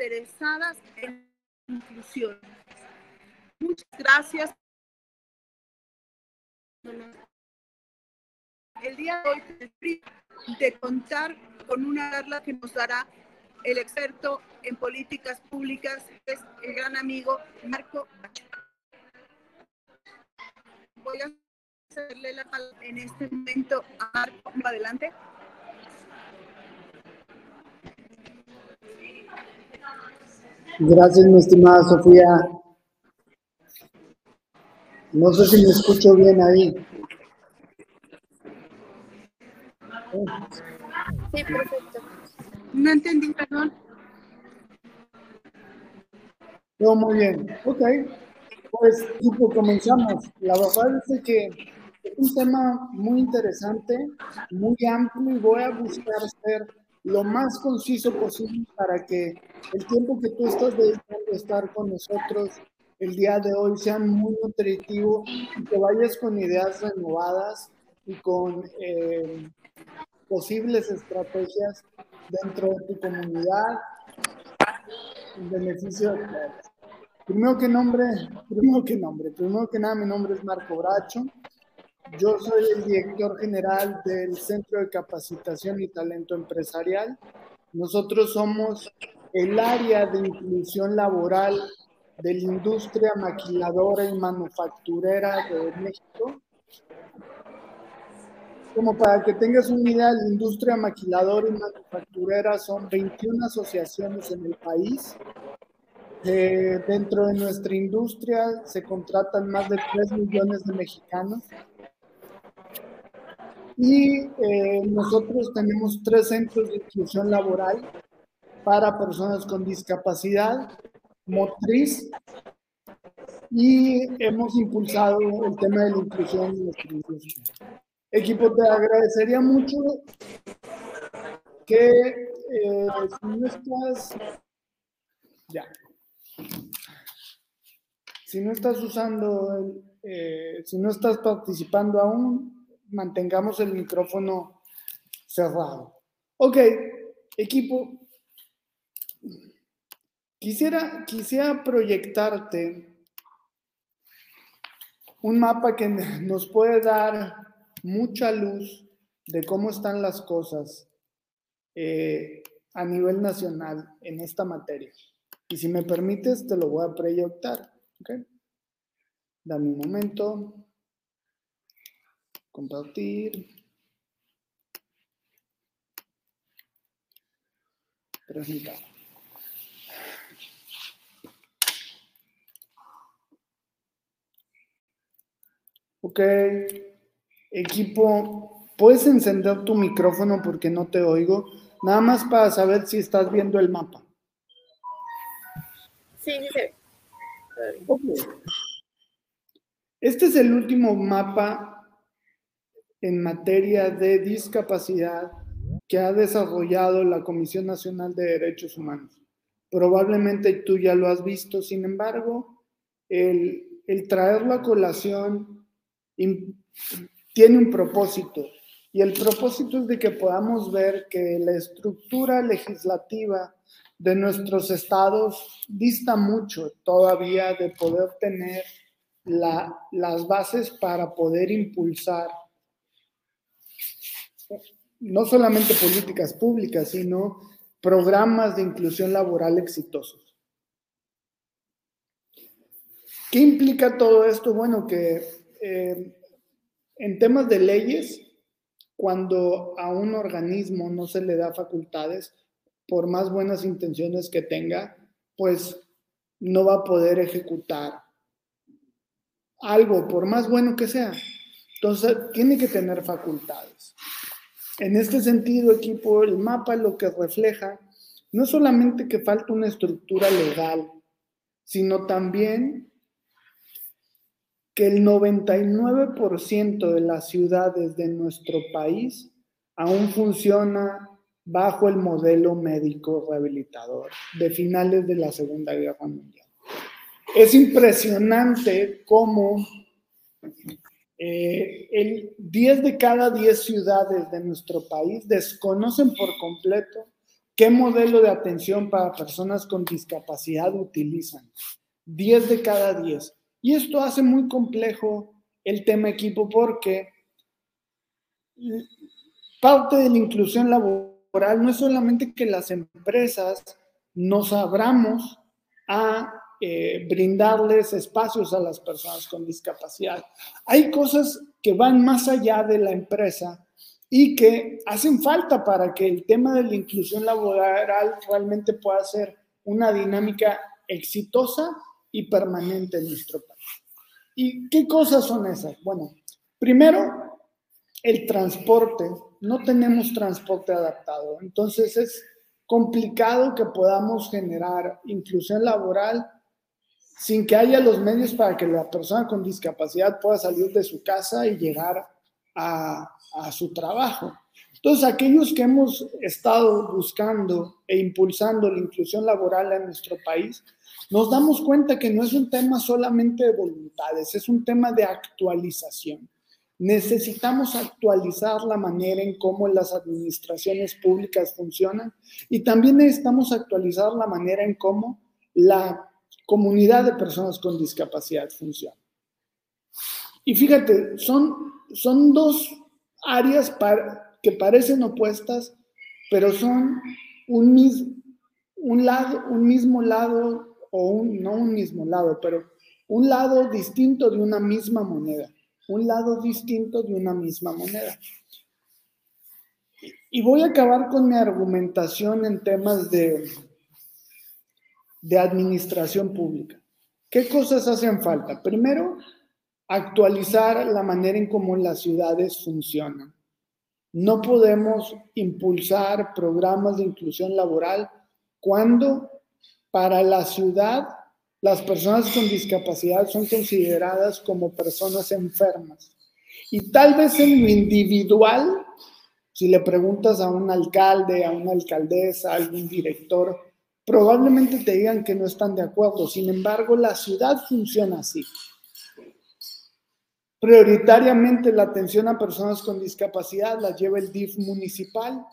interesadas en inclusión. Muchas gracias. El día de hoy de contar con una charla que nos dará el experto en políticas públicas, es el gran amigo Marco Voy a hacerle la palabra en este momento a Marco. Adelante. Gracias, mi estimada Sofía. No sé si me escucho bien ahí. Sí, perfecto. No entendí, perdón. Todo muy bien. Ok. Pues, tipo, comenzamos. La verdad es que es un tema muy interesante, muy amplio y voy a buscar ser lo más conciso posible para que el tiempo que tú estás dedicando a estar con nosotros el día de hoy sea muy nutritivo y que vayas con ideas renovadas y con eh, posibles estrategias dentro de tu comunidad en beneficio de todos. Primero que nombre, primero que nombre, primero que nada, mi nombre es Marco Bracho. Yo soy el director general del Centro de Capacitación y Talento Empresarial. Nosotros somos el área de inclusión laboral de la industria maquiladora y manufacturera de México. Como para que tengas una idea, la industria maquiladora y manufacturera son 21 asociaciones en el país. Eh, dentro de nuestra industria se contratan más de 3 millones de mexicanos y eh, nosotros tenemos tres centros de inclusión laboral para personas con discapacidad motriz y hemos impulsado el tema de la inclusión en. Equipo, te agradecería mucho que eh, si no estás, ya, si no estás usando, eh, si no estás participando aún, mantengamos el micrófono cerrado. Ok, equipo, quisiera, quisiera proyectarte un mapa que nos puede dar mucha luz de cómo están las cosas eh, a nivel nacional en esta materia. Y si me permites, te lo voy a proyectar. ¿okay? Dame un momento. Compartir. Presentar. Ok, equipo, ¿puedes encender tu micrófono porque no te oigo? Nada más para saber si estás viendo el mapa. Sí, sí. Okay. Este es el último mapa en materia de discapacidad que ha desarrollado la Comisión Nacional de Derechos Humanos. Probablemente tú ya lo has visto, sin embargo, el, el traerlo a colación tiene un propósito y el propósito es de que podamos ver que la estructura legislativa de nuestros estados dista mucho todavía de poder tener la, las bases para poder impulsar no solamente políticas públicas, sino programas de inclusión laboral exitosos. ¿Qué implica todo esto? Bueno, que eh, en temas de leyes, cuando a un organismo no se le da facultades, por más buenas intenciones que tenga, pues no va a poder ejecutar algo, por más bueno que sea. Entonces, tiene que tener facultades. En este sentido, equipo, el mapa lo que refleja no solamente que falta una estructura legal, sino también que el 99% de las ciudades de nuestro país aún funciona bajo el modelo médico rehabilitador de finales de la Segunda Guerra Mundial. Es impresionante cómo eh, el 10 de cada 10 ciudades de nuestro país desconocen por completo ¿Qué modelo de atención para personas con discapacidad utilizan? 10 de cada 10. Y esto hace muy complejo el tema equipo porque parte de la inclusión laboral no es solamente que las empresas nos abramos a eh, brindarles espacios a las personas con discapacidad. Hay cosas que van más allá de la empresa y que hacen falta para que el tema de la inclusión laboral realmente pueda ser una dinámica exitosa y permanente en nuestro país. ¿Y qué cosas son esas? Bueno, primero, el transporte. No tenemos transporte adaptado, entonces es complicado que podamos generar inclusión laboral sin que haya los medios para que la persona con discapacidad pueda salir de su casa y llegar a, su trabajo. Entonces, aquellos que hemos estado buscando e impulsando la inclusión laboral en nuestro país, nos damos cuenta que no es un tema solamente de voluntades, es un tema de actualización. Necesitamos actualizar la manera en cómo las administraciones públicas funcionan y también necesitamos actualizar la manera en cómo la comunidad de personas con discapacidad funciona. Y fíjate, son, son dos áreas que parecen opuestas, pero son un, un, lado, un mismo lado, o un, no un mismo lado, pero un lado distinto de una misma moneda. Un lado distinto de una misma moneda. Y voy a acabar con mi argumentación en temas de, de administración pública. ¿Qué cosas hacen falta? Primero, actualizar la manera en cómo las ciudades funcionan. No podemos impulsar programas de inclusión laboral cuando para la ciudad las personas con discapacidad son consideradas como personas enfermas. Y tal vez en lo individual, si le preguntas a un alcalde, a una alcaldesa, a algún director, probablemente te digan que no están de acuerdo. Sin embargo, la ciudad funciona así. Prioritariamente la atención a personas con discapacidad la lleva el DIF municipal,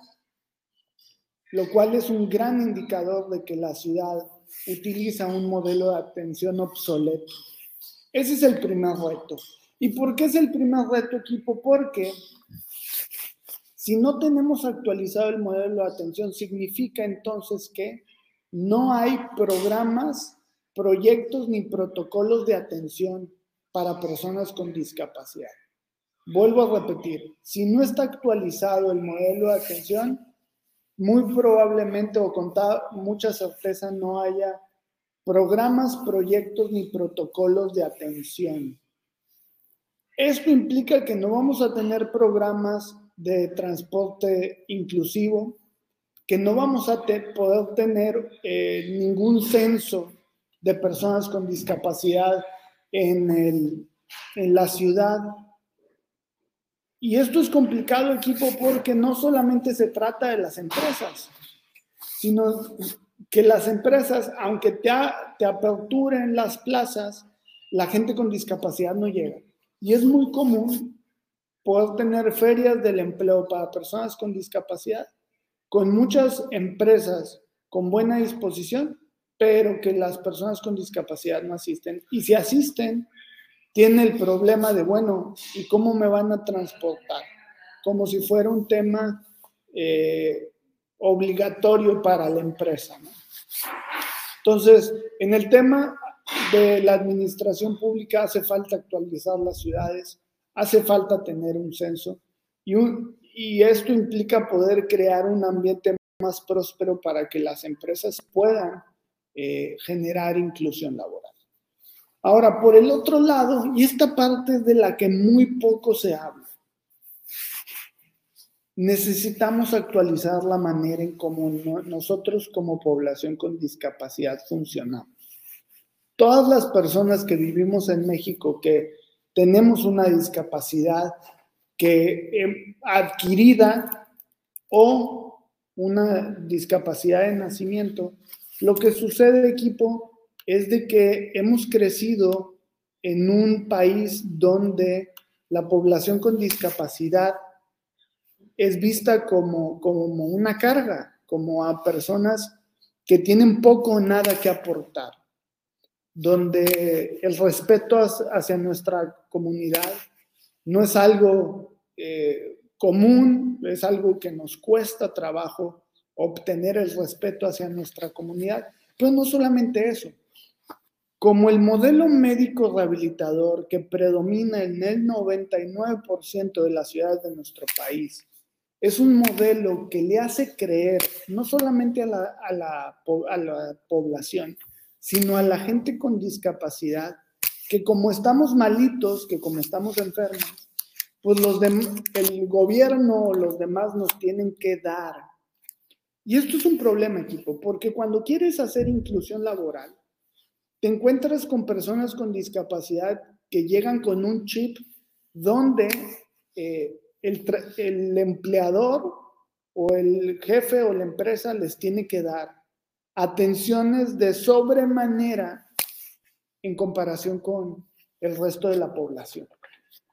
lo cual es un gran indicador de que la ciudad utiliza un modelo de atención obsoleto. Ese es el primer reto. ¿Y por qué es el primer reto, equipo? Porque si no tenemos actualizado el modelo de atención, significa entonces que no hay programas, proyectos ni protocolos de atención para personas con discapacidad. Vuelvo a repetir, si no está actualizado el modelo de atención, muy probablemente o con mucha certeza no haya programas, proyectos ni protocolos de atención. Esto implica que no vamos a tener programas de transporte inclusivo, que no vamos a poder tener eh, ningún censo de personas con discapacidad en, la ciudad. Y esto es complicado, equipo, porque no solamente se trata de las empresas, sino que las empresas, aunque te, te aperturen las plazas, la gente con discapacidad no llega. Y es muy común poder tener ferias del empleo para personas con discapacidad con muchas empresas con buena disposición, pero que las personas con discapacidad no asisten. Y si asisten, tiene el problema de, bueno, ¿y cómo me van a transportar? Como si fuera un tema eh, obligatorio para la empresa. Entonces, en el tema de la administración pública hace falta actualizar las ciudades, hace falta tener un censo y un, y esto implica poder crear un ambiente más próspero para que las empresas puedan eh, generar inclusión laboral. Ahora, por el otro lado, y esta parte es de la que muy poco se habla, necesitamos actualizar la manera en cómo nosotros como población con discapacidad funcionamos. Todas las personas que vivimos en México que tenemos una discapacidad que eh, adquirida o una discapacidad de nacimiento, lo que sucede, equipo, es de que hemos crecido en un país donde la población con discapacidad es vista como, como una carga. como a personas que tienen poco o nada que aportar, donde el respeto hacia nuestra comunidad no es algo eh, común, es algo que nos cuesta trabajo obtener el respeto hacia nuestra comunidad. Pero no solamente eso, como el modelo médico rehabilitador que predomina en el 99% de las ciudades de nuestro país, es un modelo que le hace creer no solamente a la, población, sino a la gente con discapacidad, que como estamos malitos, que como estamos enfermos, pues el gobierno o los demás nos tienen que dar. Y esto es un problema, equipo, porque cuando quieres hacer inclusión laboral, te encuentras con personas con discapacidad que llegan con un chip donde eh, el, el empleador o el jefe o la empresa les tiene que dar atenciones de sobremanera en comparación con el resto de la población.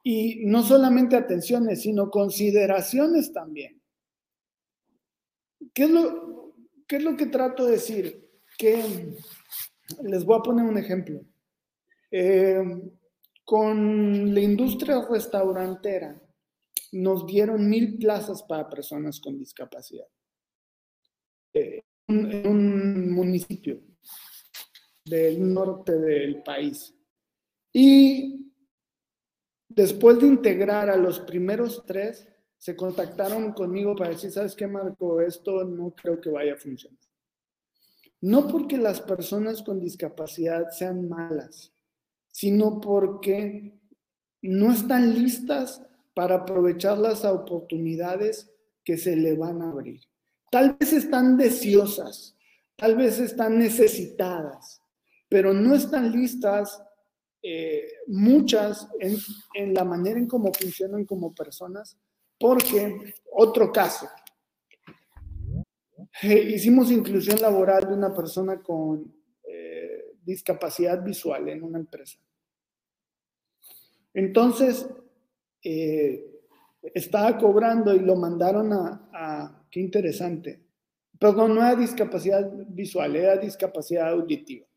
Y no solamente atenciones, sino consideraciones también. ¿Qué es lo, qué es lo que trato de decir? Que les voy a poner un ejemplo. Eh, con la industria restaurantera nos dieron mil plazas para personas con discapacidad eh, en un municipio del norte del país. Y después de integrar a los primeros tres, se contactaron conmigo para decir, ¿sabes qué, Marco? Esto no creo que vaya a funcionar. No porque las personas con discapacidad sean malas, sino porque no están listas para aprovechar las oportunidades que se le van a abrir. Tal vez están deseosas, tal vez están necesitadas, pero no están listas eh, muchas en, la manera en cómo funcionan como personas, porque otro caso, eh, hicimos inclusión laboral de una persona con eh, discapacidad visual en una empresa. Entonces, estaba cobrando y lo mandaron a, qué interesante, perdón, no era discapacidad visual, era discapacidad auditiva.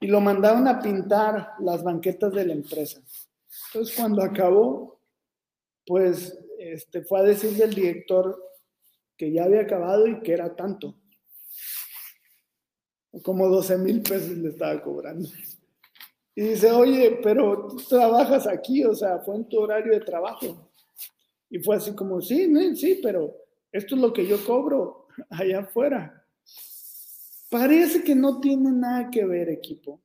Y lo mandaron a pintar las banquetas de la empresa. Entonces, cuando acabó, pues este, fue a decirle al director, que ya había acabado y que era tanto. Como 12 mil pesos le estaba cobrando. Y dice, oye, pero tú trabajas aquí, o sea, fue en tu horario de trabajo. Y fue así como, sí, sí, pero esto es lo que yo cobro allá afuera. Parece que no tiene nada que ver, equipo.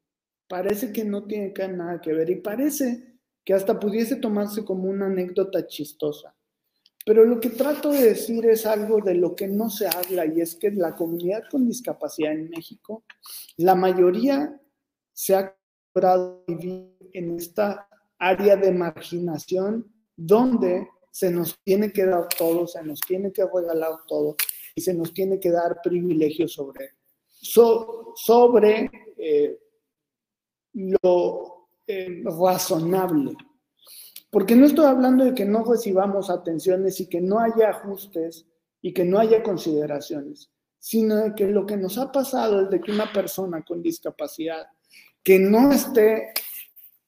Parece que no tiene nada que ver. Y parece que hasta pudiese tomarse como una anécdota chistosa. Pero lo que trato de decir es algo de lo que no se habla y es que la comunidad con discapacidad en México, la mayoría se ha logrado en esta área de marginación donde se nos tiene que dar todo, se nos tiene que regalar todo y se nos tiene que dar privilegios sobre, sobre eh, lo eh, razonable. Porque no estoy hablando de que no recibamos atenciones y que no haya ajustes y que no haya consideraciones, sino de que lo que nos ha pasado es de que una persona con discapacidad que no esté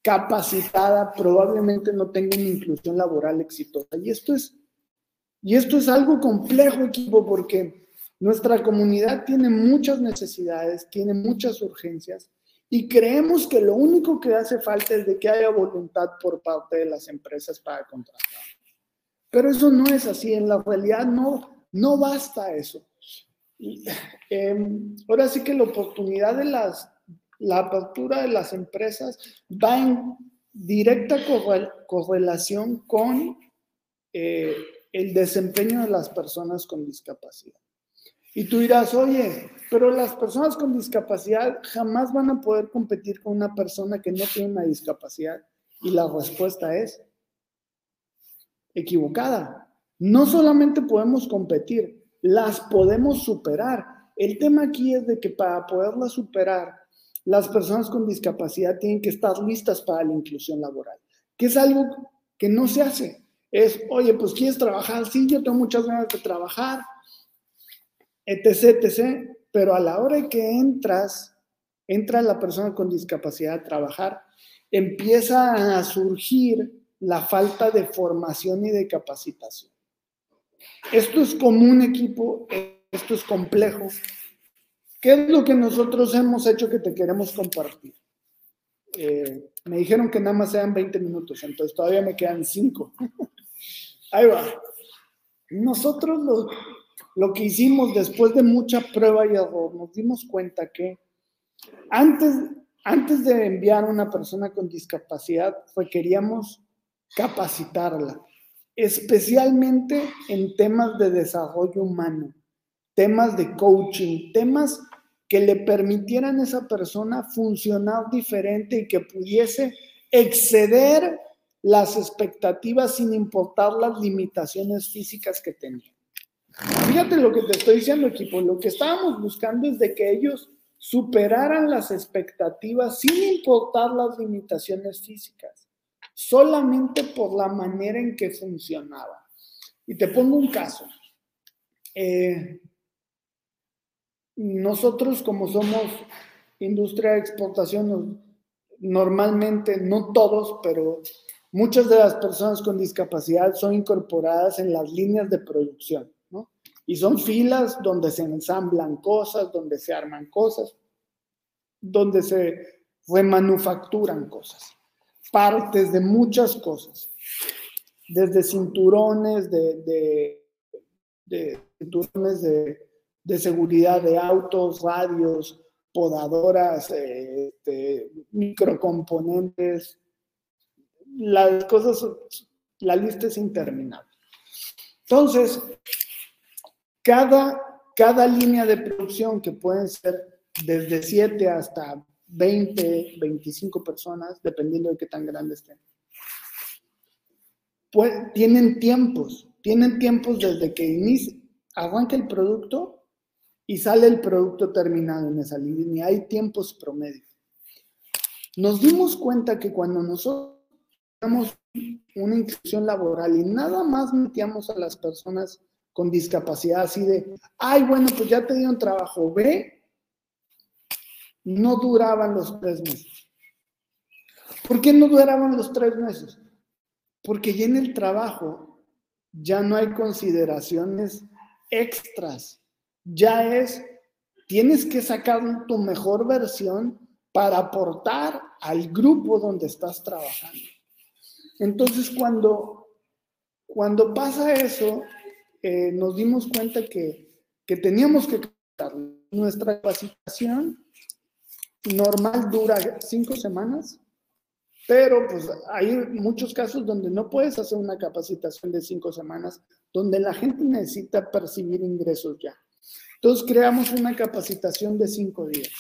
capacitada probablemente no tenga una inclusión laboral exitosa. Y esto es, y esto es algo complejo, equipo, porque nuestra comunidad tiene muchas necesidades, tiene muchas urgencias y creemos que lo único que hace falta es de que haya voluntad por parte de las empresas para contratar. Pero eso no es así, en la realidad no, no basta eso. Em, ahora sí que la oportunidad de las, la apertura de las empresas va en directa correlación con eh, el desempeño de las personas con discapacidad. Y tú dirás, oye, pero las personas con discapacidad jamás van a poder competir con una persona que no tiene una discapacidad. Y la respuesta es equivocada. No solamente podemos competir, las podemos superar. El tema aquí es de que para poderlas superar, las personas con discapacidad tienen que estar listas para la inclusión laboral, que es algo que no se hace. Es, oye, pues quieres trabajar, sí, yo tengo muchas ganas de trabajar, etc, etc. Pero a la hora que entras, entra la persona con discapacidad a trabajar, empieza a surgir la falta de formación y de capacitación. Esto es como un equipo, esto es complejo. ¿Qué es lo que nosotros hemos hecho que te queremos compartir? Eh, me dijeron que nada más sean 20 minutos, entonces todavía me quedan 5. Ahí va. Nosotros lo, lo que hicimos después de mucha prueba y error, nos dimos cuenta que antes, antes de enviar a una persona con discapacidad, fue queríamos capacitarla, especialmente en temas de desarrollo humano, temas de coaching, temas que le permitieran a esa persona funcionar diferente y que pudiese exceder las expectativas sin importar las limitaciones físicas que tenía. Fíjate lo que te estoy diciendo, equipo. Lo que estábamos buscando es de que ellos superaran las expectativas sin importar las limitaciones físicas, solamente por la manera en que funcionaba. Y te pongo un caso. Eh, nosotros como somos industria de exportación, normalmente, no todos, pero muchas de las personas con discapacidad son incorporadas en las líneas de producción. Y son filas donde se ensamblan cosas, donde se arman cosas, donde se remanufacturan cosas, partes de muchas cosas, desde cinturones de, de cinturones de de seguridad de autos, radios, podadoras, este, microcomponentes, las cosas, la lista es interminable. Entonces, cada, cada línea de producción que pueden ser desde 7 hasta 20, 25 personas, dependiendo de qué tan grandes estén, pues, tienen tiempos, tienen tiempos desde que inicia, arranca el producto y sale el producto terminado en esa línea. Hay tiempos promedio. Nos dimos cuenta que cuando nosotros una inclusión laboral y nada más metíamos a las personas con discapacidad así de, ay, bueno, pues ya te dieron trabajo, ve, no duraban los tres meses. ¿Por qué no duraban los tres meses? Porque ya en el trabajo ya no hay consideraciones extras ya es, tienes que sacar tu mejor versión para aportar al grupo donde estás trabajando. Entonces, cuando, cuando pasa eso, eh, nos dimos cuenta que, que teníamos que nuestra capacitación normal dura cinco semanas, pero pues hay muchos casos donde no puedes hacer una capacitación de cinco semanas, donde la gente necesita percibir ingresos ya. Entonces creamos una capacitación de cinco días.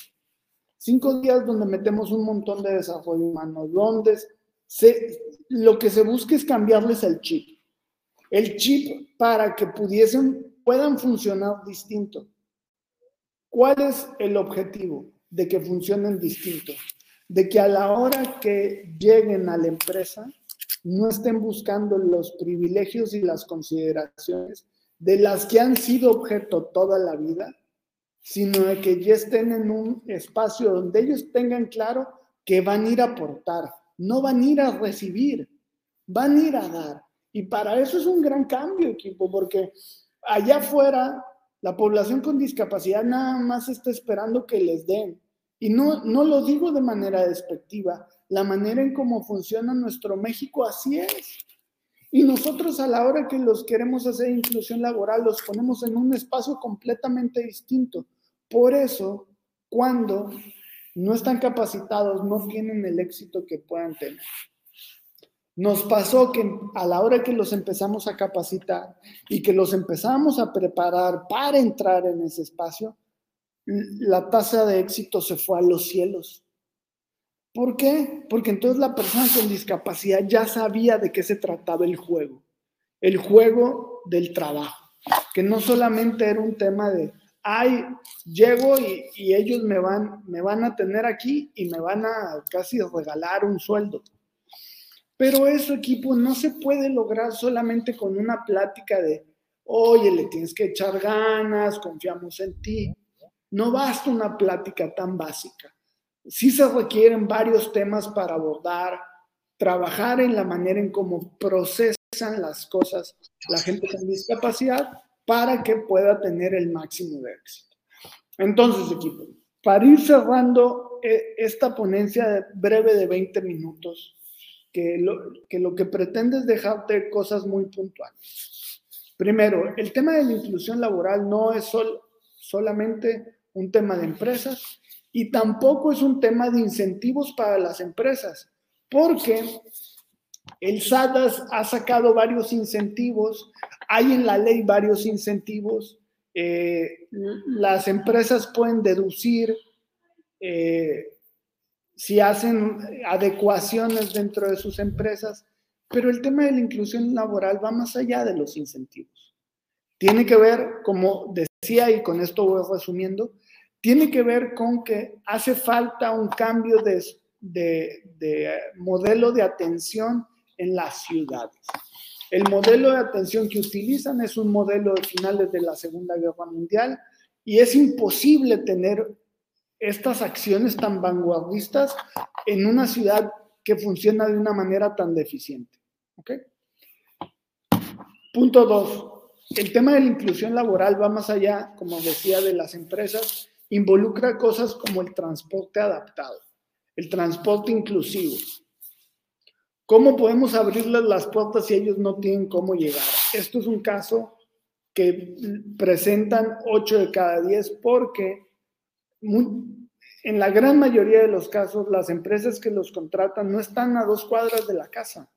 Cinco días donde metemos un montón de desarrollo humano, donde se, lo que se busca es cambiarles el chip. El chip para que pudiesen, puedan funcionar distinto. ¿Cuál es el objetivo? De que funcionen distinto. De que a la hora que lleguen a la empresa no estén buscando los privilegios y las consideraciones de las que han sido objeto toda la vida, sino de que ya estén en un espacio donde ellos tengan claro que van a ir a aportar, no van a ir a recibir, van a ir a dar. Y para eso es un gran cambio, equipo, porque allá afuera la población con discapacidad nada más está esperando que les den. Y no, no lo digo de manera despectiva, la manera en cómo funciona nuestro México así es. Y nosotros a la hora que los queremos hacer inclusión laboral, los ponemos en un espacio completamente distinto. Por eso, cuando no están capacitados, no tienen el éxito que puedan tener. Nos pasó que a la hora que los empezamos a capacitar y que los empezamos a preparar para entrar en ese espacio, la tasa de éxito se fue a los cielos. ¿Por qué? Porque entonces la persona con discapacidad ya sabía de qué se trataba el juego, el juego del trabajo, que no solamente era un tema de, ay, llego y, ellos me van, me van a tener aquí y me van a casi regalar un sueldo. Pero eso, equipo, no se puede lograr solamente con una plática de, oye, le tienes que echar ganas, confiamos en ti. No basta una plática tan básica. Sí se requieren varios temas para abordar, trabajar en la manera en cómo procesan las cosas la gente con discapacidad para que pueda tener el máximo de éxito. Entonces, equipo, para ir cerrando eh, esta ponencia breve de 20 minutos, que lo, que lo pretende es dejarte cosas muy puntuales. Primero, el tema de la inclusión laboral no es solamente un tema de empresas y tampoco es un tema de incentivos para las empresas, porque el SADAS ha sacado varios incentivos, hay en la ley varios incentivos, eh, las empresas pueden deducir eh, si hacen adecuaciones dentro de sus empresas, pero el tema de la inclusión laboral va más allá de los incentivos. Tiene que ver, como decía, y con esto voy resumiendo, tiene que ver con que hace falta un cambio de, de modelo de atención en las ciudades. El modelo de atención que utilizan es un modelo de finales de la Segunda Guerra Mundial y es imposible tener estas acciones tan vanguardistas en una ciudad que funciona de una manera tan deficiente. Punto dos. El tema de la inclusión laboral va más allá, como decía, de las empresas, involucra cosas como el transporte adaptado, el transporte inclusivo. ¿Cómo podemos abrirles las puertas si ellos no tienen cómo llegar? Esto es un caso que presentan 8 de cada 10 porque en la gran mayoría de los casos las empresas que los contratan no están a dos cuadras de la casa.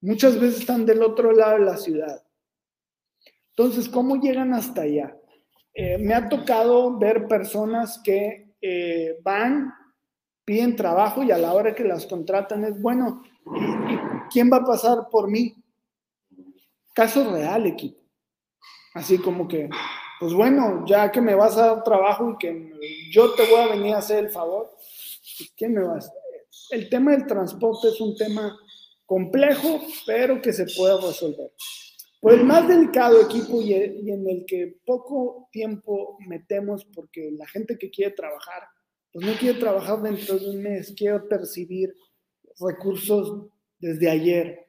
Muchas veces están del otro lado de la ciudad. Entonces, ¿cómo llegan hasta allá? Eh, me ha tocado ver personas que eh, van, piden trabajo y a la hora que las contratan es, bueno, quién va a pasar por mí? Caso real, equipo. Así como que, pues bueno, ya que me vas a dar trabajo y que yo te voy a venir a hacer el favor, pues, ¿quién me va a hacer? El tema del transporte es un tema complejo, pero que se puede resolver. Pues el más delicado equipo y, en el que poco tiempo metemos porque la gente que quiere trabajar, pues no quiere trabajar dentro de un mes, quiere percibir recursos desde ayer,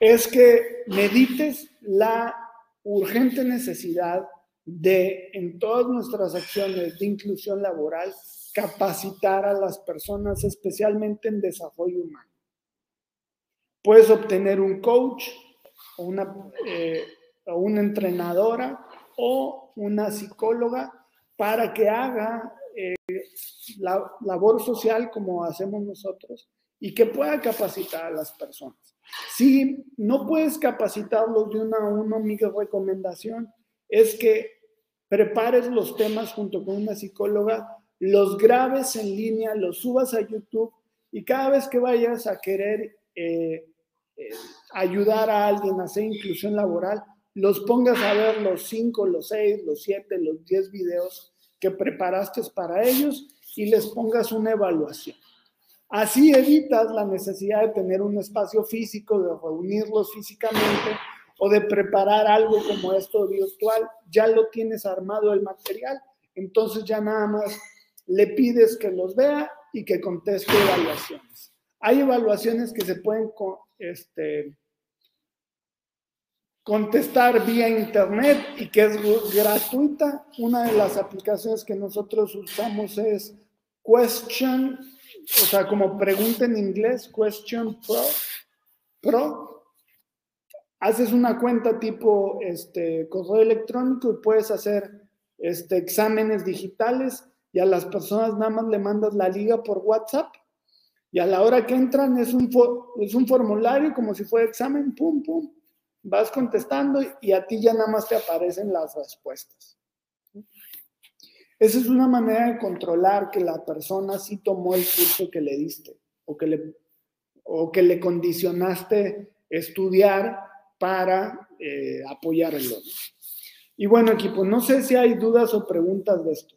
es que medites la urgente necesidad de, en todas nuestras acciones de inclusión laboral, capacitar a las personas, especialmente en desarrollo humano. Puedes obtener un coach una, eh, una entrenadora o una psicóloga para que haga eh, la labor social como hacemos nosotros y que pueda capacitar a las personas. Si no puedes capacitarlos de una a uno, mi recomendación es que prepares los temas junto con una psicóloga, los grabes en línea, los subas a YouTube y cada vez que vayas a querer eh, eh, ayudar a alguien a hacer inclusión laboral, los pongas a ver los cinco, los seis, los siete, los diez videos que preparaste para ellos y les pongas una evaluación. Así evitas la necesidad de tener un espacio físico, de reunirlos físicamente o de preparar algo como esto virtual. Ya lo tienes armado el material, entonces ya nada más le pides que los vea y que conteste evaluaciones. Hay evaluaciones que se pueden este, contestar vía internet y que es gratuita. Una de las aplicaciones que nosotros usamos es Question o sea, como pregunta en inglés, question pro, pro, haces una cuenta tipo este, correo electrónico y puedes hacer este, exámenes digitales y a las personas nada más le mandas la liga por WhatsApp y a la hora que entran es un, es un formulario como si fuera examen, pum, pum, vas contestando y a ti ya nada más te aparecen las respuestas. Esa es una manera de controlar que la persona sí tomó el curso que le diste o que le, o que le condicionaste estudiar para eh, apoyar el otro. Y bueno, equipo, no sé si hay dudas o preguntas de esto.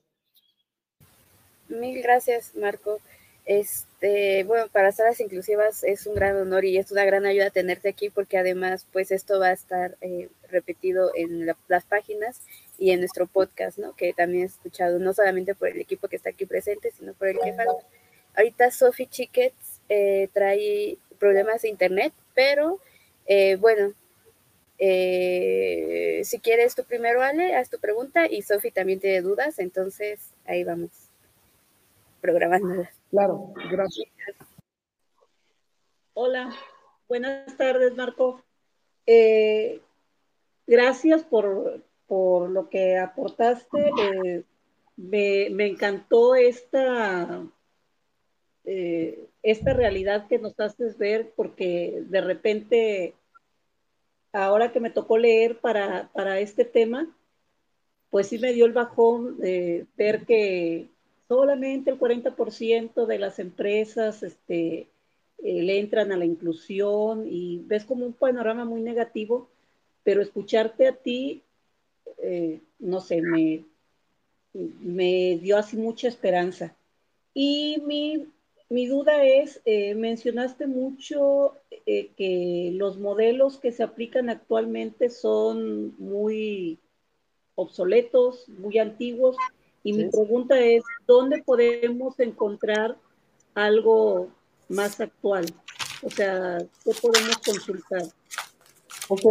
Mil gracias, Marco. Este, bueno, para salas inclusivas es un gran honor y es una gran ayuda tenerte aquí porque además pues esto va a estar eh, repetido en las páginas y en nuestro podcast, ¿no? Que también he escuchado no solamente por el equipo que está aquí presente, sino por el que falta. Ahorita Sophie Chickets eh, trae problemas de internet, pero eh, bueno, si quieres tú primero, Ale, haz tu pregunta y Sophie también tiene dudas, entonces ahí vamos programándolas. Claro, gracias. Hola, buenas tardes, Marco. Eh, gracias por, lo que aportaste. Eh, me, encantó esta, eh, esta realidad que nos haces ver, porque de repente, ahora que me tocó leer para, para este tema, pues sí me dio el bajón de ver que solamente el 40% de las empresas este, eh, le entran a la inclusión y ves como un panorama muy negativo, pero escucharte a ti, eh, no sé, me, me dio así mucha esperanza. Y mi, mi duda es, eh, mencionaste mucho que los modelos que se aplican actualmente son muy obsoletos, muy antiguos, y mi pregunta es, ¿dónde podemos encontrar algo más actual? O sea, ¿qué podemos consultar? Ok,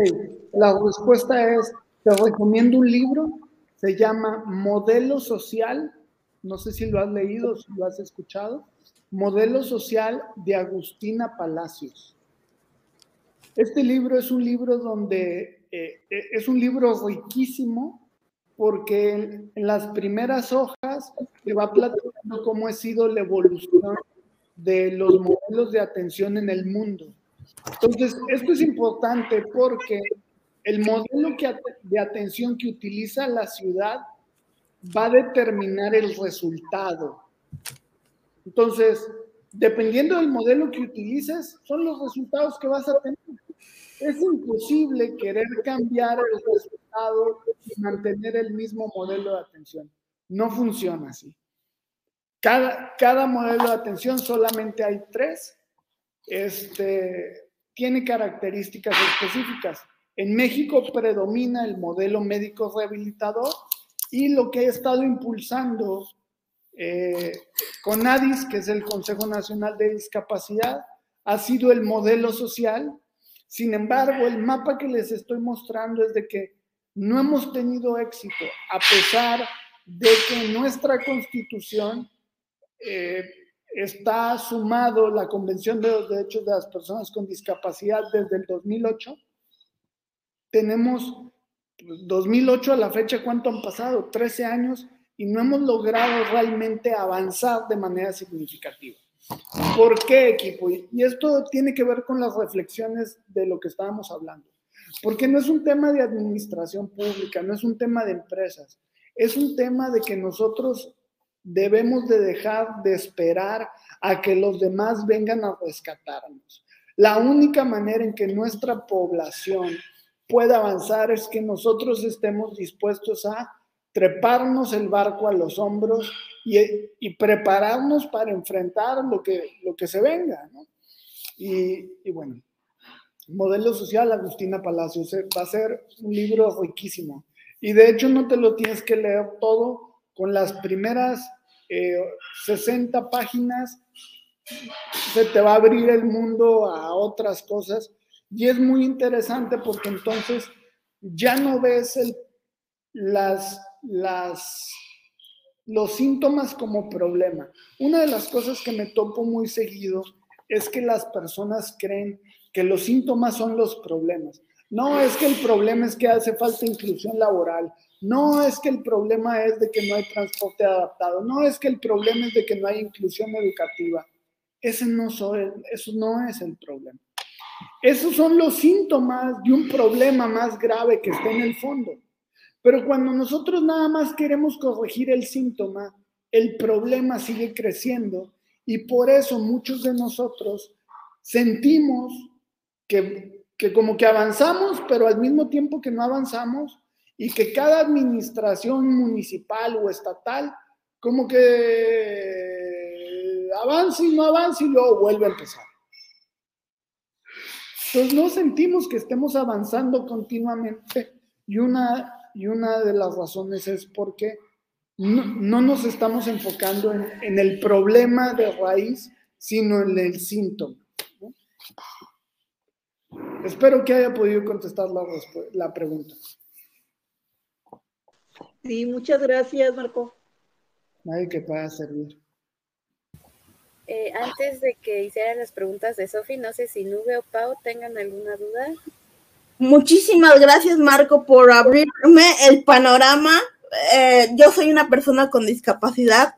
la respuesta es, te recomiendo un libro, se llama Modelo Social, no sé si lo has leído, si lo has escuchado, Modelo Social de Agustina Palacios. Este libro es un libro donde eh, eh, es un libro riquísimo porque en, las primeras hojas te va platicando cómo ha sido la evolución de los modelos de atención en el mundo. Entonces, esto es importante porque el modelo de atención que utiliza la ciudad va a determinar el resultado. Entonces, dependiendo del modelo que utilices, son los resultados que vas a tener. Es imposible querer cambiar el resultado y mantener el mismo modelo de atención. No funciona así. Cada, cada modelo de atención solamente hay tres. Este, tiene características específicas. En México predomina el modelo médico rehabilitador y lo que ha estado impulsando eh, CONADIS, que es el Consejo Nacional de Discapacidad, ha sido el modelo social sin embargo, el mapa que les estoy mostrando es de que no hemos tenido éxito, a pesar de que nuestra constitución eh, está sumado la Convención de los Derechos de las Personas con Discapacidad desde el 2008. Tenemos 2008 pues, a la fecha, ¿cuánto han pasado? 13 años y no hemos logrado realmente avanzar de manera significativa. ¿Por qué equipo? Y esto tiene que ver con las reflexiones de lo que estábamos hablando. Porque no es un tema de administración pública, no es un tema de empresas, es un tema de que nosotros debemos de dejar de esperar a que los demás vengan a rescatarnos. La única manera en que nuestra población pueda avanzar es que nosotros estemos dispuestos a treparnos el barco a los hombros y, prepararnos para enfrentar lo que, lo que se venga. ¿no? Y, bueno, Modelo Social, Agustina Palacios, eh, va a ser un libro riquísimo. Y de hecho no te lo tienes que leer todo, con las primeras 60 eh, páginas se te va a abrir el mundo a otras cosas. Y es muy interesante porque entonces ya no ves los síntomas como problema. Una de las cosas que me topo muy seguido es que las personas creen que los síntomas son los problemas. No es que el problema es que hace falta inclusión laboral. No es que el problema es de que no hay transporte adaptado. No es que el problema es de que no hay inclusión educativa. Ese no eso no es el problema. Esos son los síntomas de un problema más grave que está en el fondo. Pero cuando nosotros nada más queremos corregir el síntoma, el problema sigue creciendo y por eso muchos de nosotros sentimos que, como que avanzamos, pero al mismo tiempo que no avanzamos y que cada administración municipal o estatal como que avance y no avance y luego vuelve a empezar. Entonces no sentimos que estemos avanzando continuamente y una, y una de las razones es porque no, nos estamos enfocando en, el problema de raíz, sino en el síntoma. Espero que haya podido contestar la, la pregunta. Sí, muchas gracias, Marco. Nadie que pueda servir. Eh, antes de que hicieran las preguntas de Sofi, no sé si Nube o Pau tengan alguna duda. Muchísimas gracias, Marco, por abrirme el panorama. Eh, yo soy una persona con discapacidad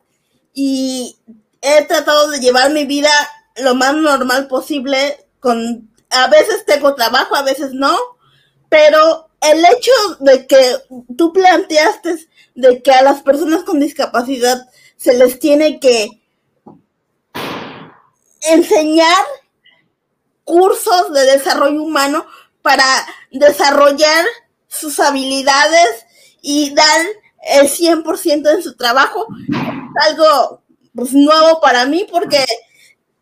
y he tratado de llevar mi vida lo más normal posible. Con, a veces tengo trabajo, a veces no, pero el hecho de que tú planteaste de que a las personas con discapacidad se les tiene que enseñar cursos de desarrollo humano para desarrollar sus habilidades y dar el 100% en su trabajo. Es algo pues, nuevo para mí porque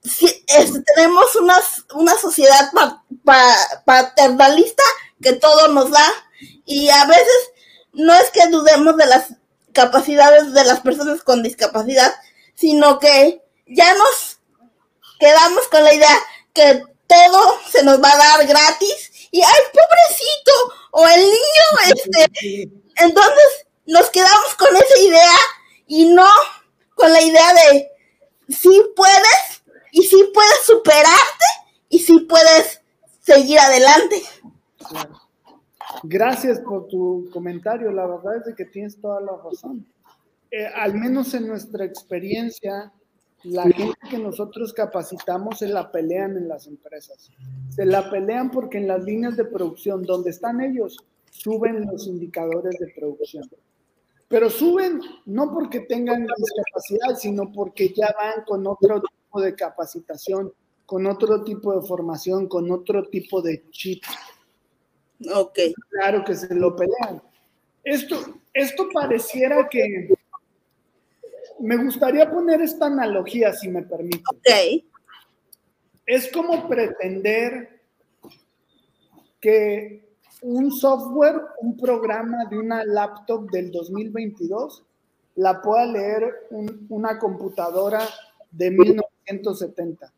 si, tenemos una, una sociedad paternalista que todo nos da y a veces no es que dudemos de las capacidades de las personas con discapacidad, sino que ya nos quedamos con la idea que todo se nos va a dar gratis y ay, pobrecito, o el niño, este, entonces nos quedamos con esa idea y no con la idea de si puedes y si puedes superarte y si puedes seguir adelante. Gracias por tu comentario, la verdad es que tienes toda la razón. Eh, al menos en nuestra experiencia, la gente que nosotros capacitamos se la pelean en las empresas. Se la pelean porque en las líneas de producción donde están ellos suben los indicadores de producción. Pero suben no porque tengan discapacidad, sino porque ya van con otro tipo de capacitación, con otro tipo de formación, con otro tipo de chip. Ok. Claro que se lo pelean. Esto, esto pareciera que me gustaría poner esta analogía, si me permite. Ok. Es como pretender que un software, un programa de una laptop del 2022 la pueda leer una computadora de 1970.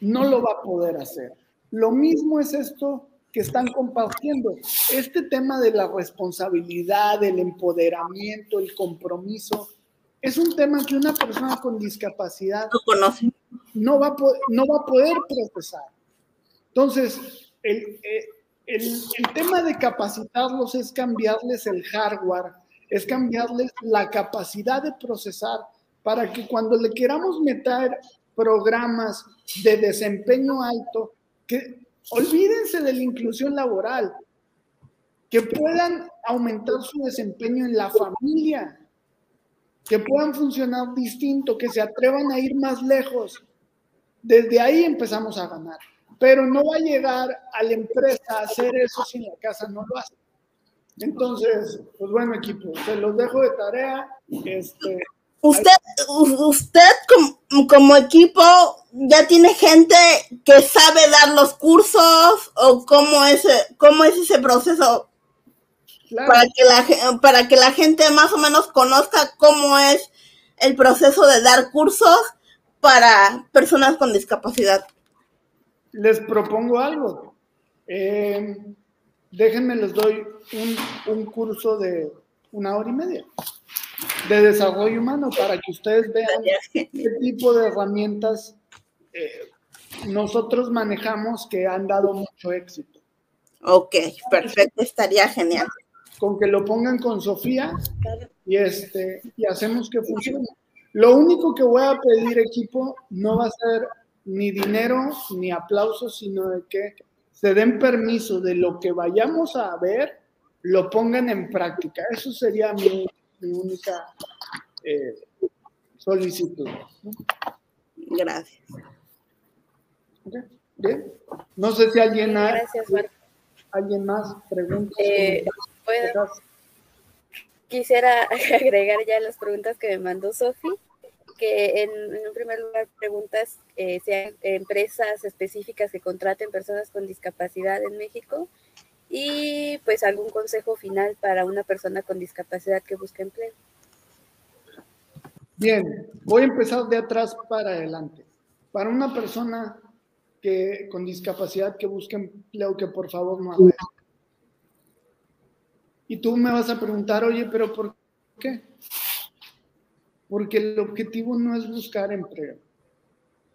No lo va a poder hacer. Lo mismo es esto que están compartiendo. Este tema de la responsabilidad, el empoderamiento, el compromiso, es un tema que una persona con discapacidad no, conoce. no, va, a poder, no va a poder procesar. Entonces, el, eh, el, el, tema de capacitarlos es cambiarles el hardware, es cambiarles la capacidad de procesar para que cuando le queramos meter programas de desempeño alto, que olvídense de la inclusión laboral, que puedan aumentar su desempeño en la familia, que puedan funcionar distinto, que se atrevan a ir más lejos. Desde ahí empezamos a ganar. Pero no va a llegar a la empresa a hacer eso si la casa no lo hace. Entonces, pues bueno, equipo, se los dejo de tarea. Este, usted, usted como, como, equipo ya tiene gente que sabe dar los cursos o cómo es, cómo es ese proceso para, que la, para que la gente más o menos conozca cómo es el proceso de dar cursos para personas con discapacidad. Les propongo algo. Eh, déjenme, les doy un, curso de una hora y media de desarrollo humano para que ustedes vean qué tipo de herramientas eh, nosotros manejamos que han dado mucho éxito. Ok, perfecto, estaría genial con que lo pongan con Sofía y, este, y hacemos que funcione. Lo único que voy a pedir, equipo, no va a ser ni dinero ni aplausos, sino de que se den permiso de lo que vayamos a ver, lo pongan en práctica. Eso sería mi, única eh, solicitud. Gracias. ¿Bien? No sé si alguien, Gracias, ¿alguien más pregunta. Eh, Quisiera agregar ya las preguntas que me mandó Sofi. que en, un primer lugar preguntas eh, sean empresas específicas que contraten personas con discapacidad en México y pues algún consejo final para una persona con discapacidad que busque empleo. Bien, voy a empezar de atrás para adelante. Para una persona que con discapacidad que busque empleo, que por favor no haga Y tú me vas a preguntar, oye, pero ¿por qué? Porque el objetivo no es buscar empleo.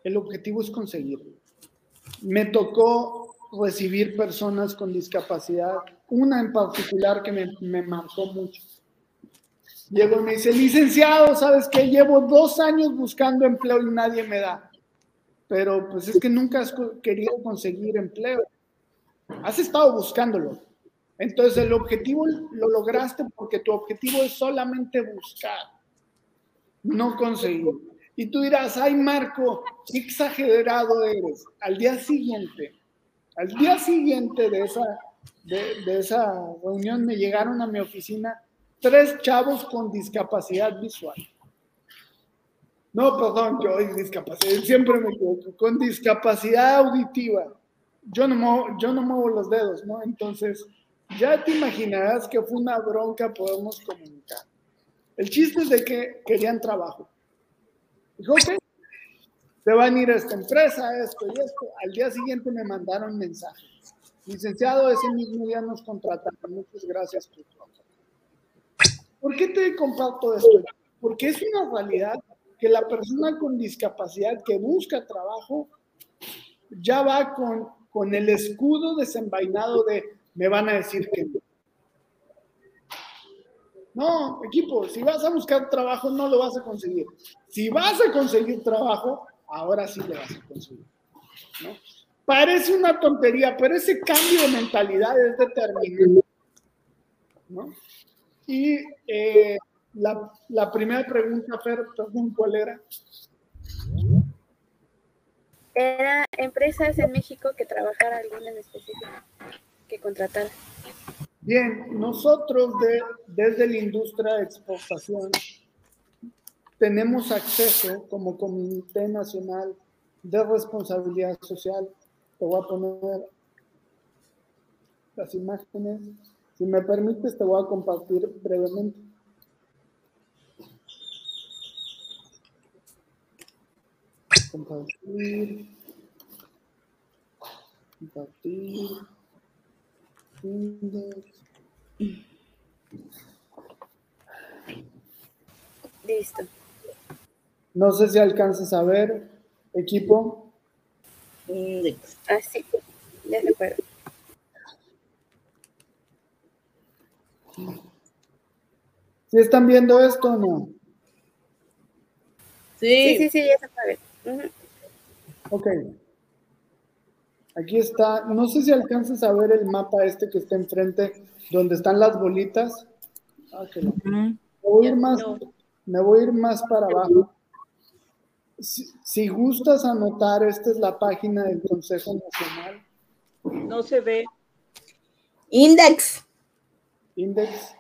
El objetivo es conseguirlo. Me tocó recibir personas con discapacidad, una en particular que me, me marcó mucho. Llego y me dice, licenciado, ¿sabes qué? Llevo dos años buscando empleo y nadie me da. Pero pues es que nunca has querido conseguir empleo. Has estado buscándolo. Entonces el objetivo lo lograste porque tu objetivo es solamente buscar, no conseguir. Y tú dirás, ay Marco, qué exagerado eres. Al día siguiente al día siguiente de esa, de, esa reunión me llegaron a mi oficina tres chavos con discapacidad visual. No, perdón, yo discapacidad, siempre me equivoco, con discapacidad auditiva. Yo no, muevo, yo no muevo los dedos, ¿no? Entonces, ya te imaginarás que fue una bronca, podemos comunicar. El chiste es de que querían trabajo. Dijo, ok, se van a ir a esta empresa, esto y esto. Al día siguiente me mandaron mensaje. Licenciado, ese mismo día nos contrataron. Muchas gracias por ¿Por qué te comparto esto? Porque es una realidad que la persona con discapacidad que busca trabajo ya va con, con el escudo desenvainado de me van a decir que no. No, equipo, si vas a buscar trabajo no lo vas a conseguir. Si vas a conseguir trabajo, ahora sí le vas a conseguir. Parece una tontería, pero ese cambio de mentalidad es determinante. Y eh, la, la, primera pregunta, Fer, ¿cuál era? Era empresas en México que trabajara alguna en específico, que contratara. Bien, nosotros de, desde la industria de exportación tenemos acceso como Comité Nacional de Responsabilidad Social. Te voy a poner las imágenes. Si me permites, te voy a compartir brevemente. Compartir. Compartir. Listo. No sé si alcanzas a ver, equipo. Ah, sí, ya se puede. ¿Sí están viendo esto o no? Sí, sí, sí, ya se puede ver. Ok. Aquí está, no sé si alcanzas a ver el mapa este que está enfrente, donde están las bolitas. Ah, que no. me, voy a ir más, me voy a ir más para abajo. Si, gustas anotar, esta es la página del Consejo Nacional. No se ve. Index. Index.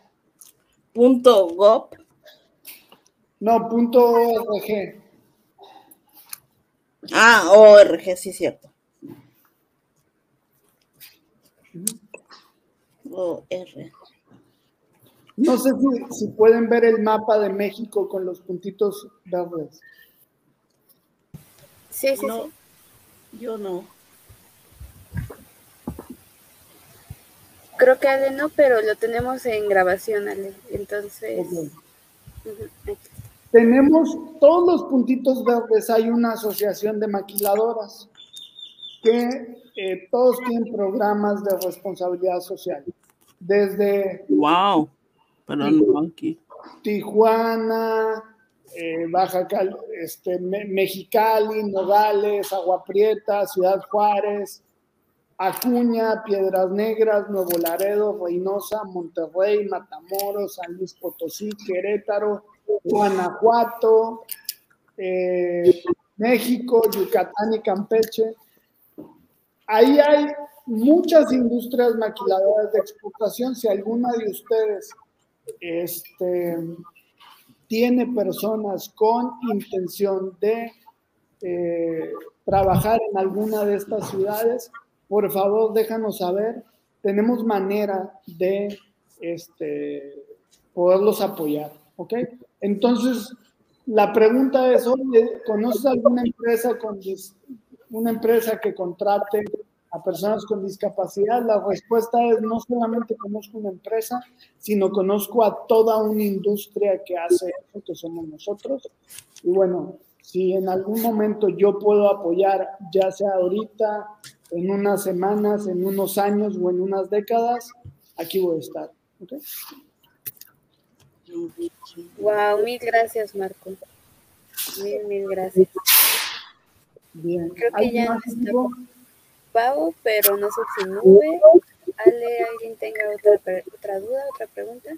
Punto gov. No, punto org. Ah, org, sí, cierto. No sé si, si pueden ver el mapa de México con los puntitos verdes. Sí, sí, no, Yo no. Creo que Ale no, pero lo tenemos en grabación, Ale. Entonces. Tenemos todos los puntitos verdes. Hay una asociación de maquiladoras que eh, todos tienen programas de responsabilidad social. Desde. ¡Wow! Pero no aquí. Tijuana, eh, Baja Cal, este, Mexicali, Nogales, Agua Prieta, Ciudad Juárez, Acuña, Piedras Negras, Nuevo Laredo, Reynosa, Monterrey, Matamoros, San Luis Potosí, Querétaro, Guanajuato, eh, México, Yucatán y Campeche. Ahí hay muchas industrias maquiladoras de exportación. Si alguna de ustedes este, tiene personas con intención de eh, trabajar en alguna de estas ciudades, por favor déjanos saber. Tenemos manera de este, poderlos apoyar, ¿ok? Entonces, la pregunta es, ¿conoces alguna empresa con una empresa que contrate a personas con discapacidad? La respuesta es no solamente conozco una empresa, sino conozco a toda una industria que hace eso, que somos nosotros. Y bueno, si en algún momento yo puedo apoyar, ya sea ahorita, en unas semanas, en unos años o en unas décadas, aquí voy a estar. ¿okay? Wow, mil gracias, Marco. Mil, mil gracias. Bien. Creo que ya no Pau, pero no sé si nube. Ale, ¿alguien tenga otra, otra duda, otra pregunta?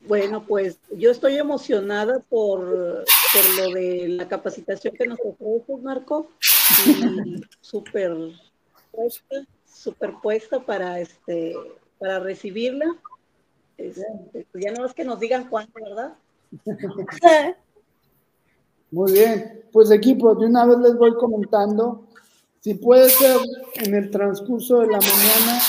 Bueno, pues yo estoy emocionada por, por lo de la capacitación que nos ofreces, Marco. Súper puesta, puesta para este para recibirla. Este, pues ya no es que nos digan cuánto, ¿verdad? Muy bien, pues equipo, de una vez les voy comentando. Si puede ser en el transcurso de la mañana,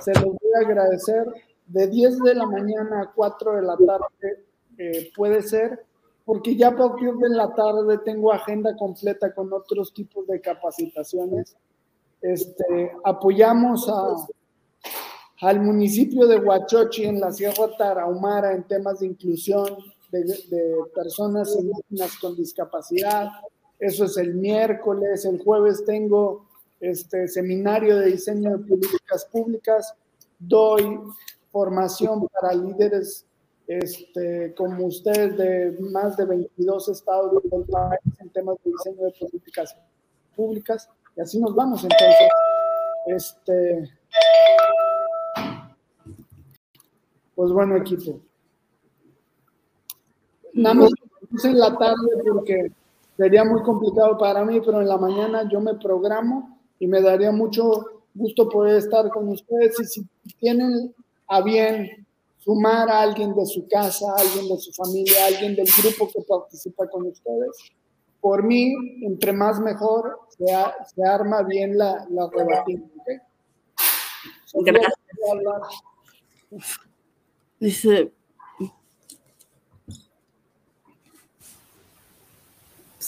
se los voy a agradecer. De 10 de la mañana a 4 de la tarde eh, puede ser, porque ya a partir de la tarde tengo agenda completa con otros tipos de capacitaciones. Este, apoyamos a, al municipio de Huachochi en la Sierra Tarahumara en temas de inclusión de, personas indígenas con discapacidad. Eso es el miércoles. El jueves tengo este seminario de diseño de políticas públicas. Doy formación para líderes este, como ustedes de más de 22 estados del país en temas de diseño de políticas públicas. Y así nos vamos entonces. Este, pues bueno, equipo. Nada más en la tarde porque sería muy complicado para mí, pero en la mañana yo me programo y me daría mucho gusto poder estar con ustedes. Y si tienen a bien sumar a alguien de su casa, a alguien de su familia, a alguien del grupo que participa con ustedes, por mí, entre más mejor, se, arma bien la, la Gracias. Dice.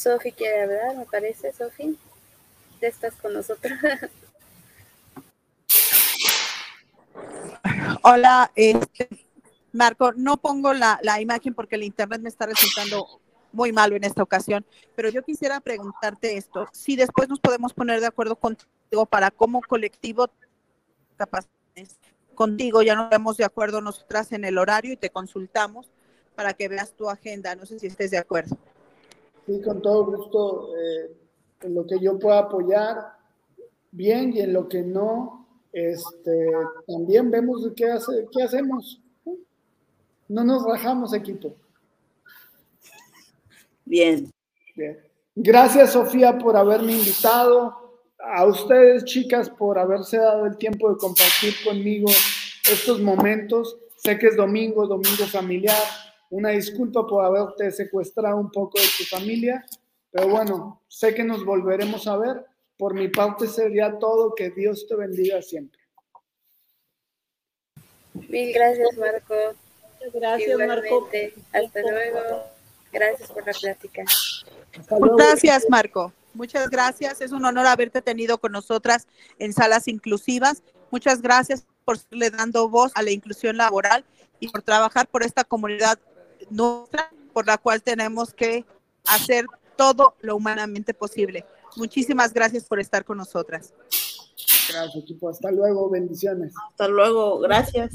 Sofi quiere hablar, me parece, Sofi. Estás con nosotros. Hola, este, Marco, no pongo la, imagen porque el internet me está resultando muy malo en esta ocasión, pero yo quisiera preguntarte esto, si después nos podemos poner de acuerdo contigo para cómo colectivo capaces contigo, ya nos vemos de acuerdo nosotras en el horario y te consultamos para que veas tu agenda. No sé si estés de acuerdo. Sí, con todo gusto. Eh, en lo que yo pueda apoyar, bien, y en lo que no, este, también vemos qué, hace, qué hacemos. No nos rajamos, equipo. Bien. bien. Gracias, Sofía, por haberme invitado a ustedes, chicas, por haberse dado el tiempo de compartir conmigo estos momentos. Sé que es domingo, domingo familiar. Una disculpa por haberte secuestrado un poco de tu familia, pero bueno, sé que nos volveremos a ver. Por mi parte sería todo. Que Dios te bendiga siempre. Mil gracias, Marco. Gracias, Marco. Hasta luego. Gracias por la plática. Gracias, Marco. Muchas gracias. Es un honor haberte tenido con nosotras en salas inclusivas. Muchas gracias por le dando voz a la inclusión laboral y por trabajar por esta comunidad nuestra, por la cual tenemos que hacer todo lo humanamente posible. Muchísimas gracias por estar con nosotras. Gracias, equipo. Hasta luego. Bendiciones. Hasta luego. Gracias.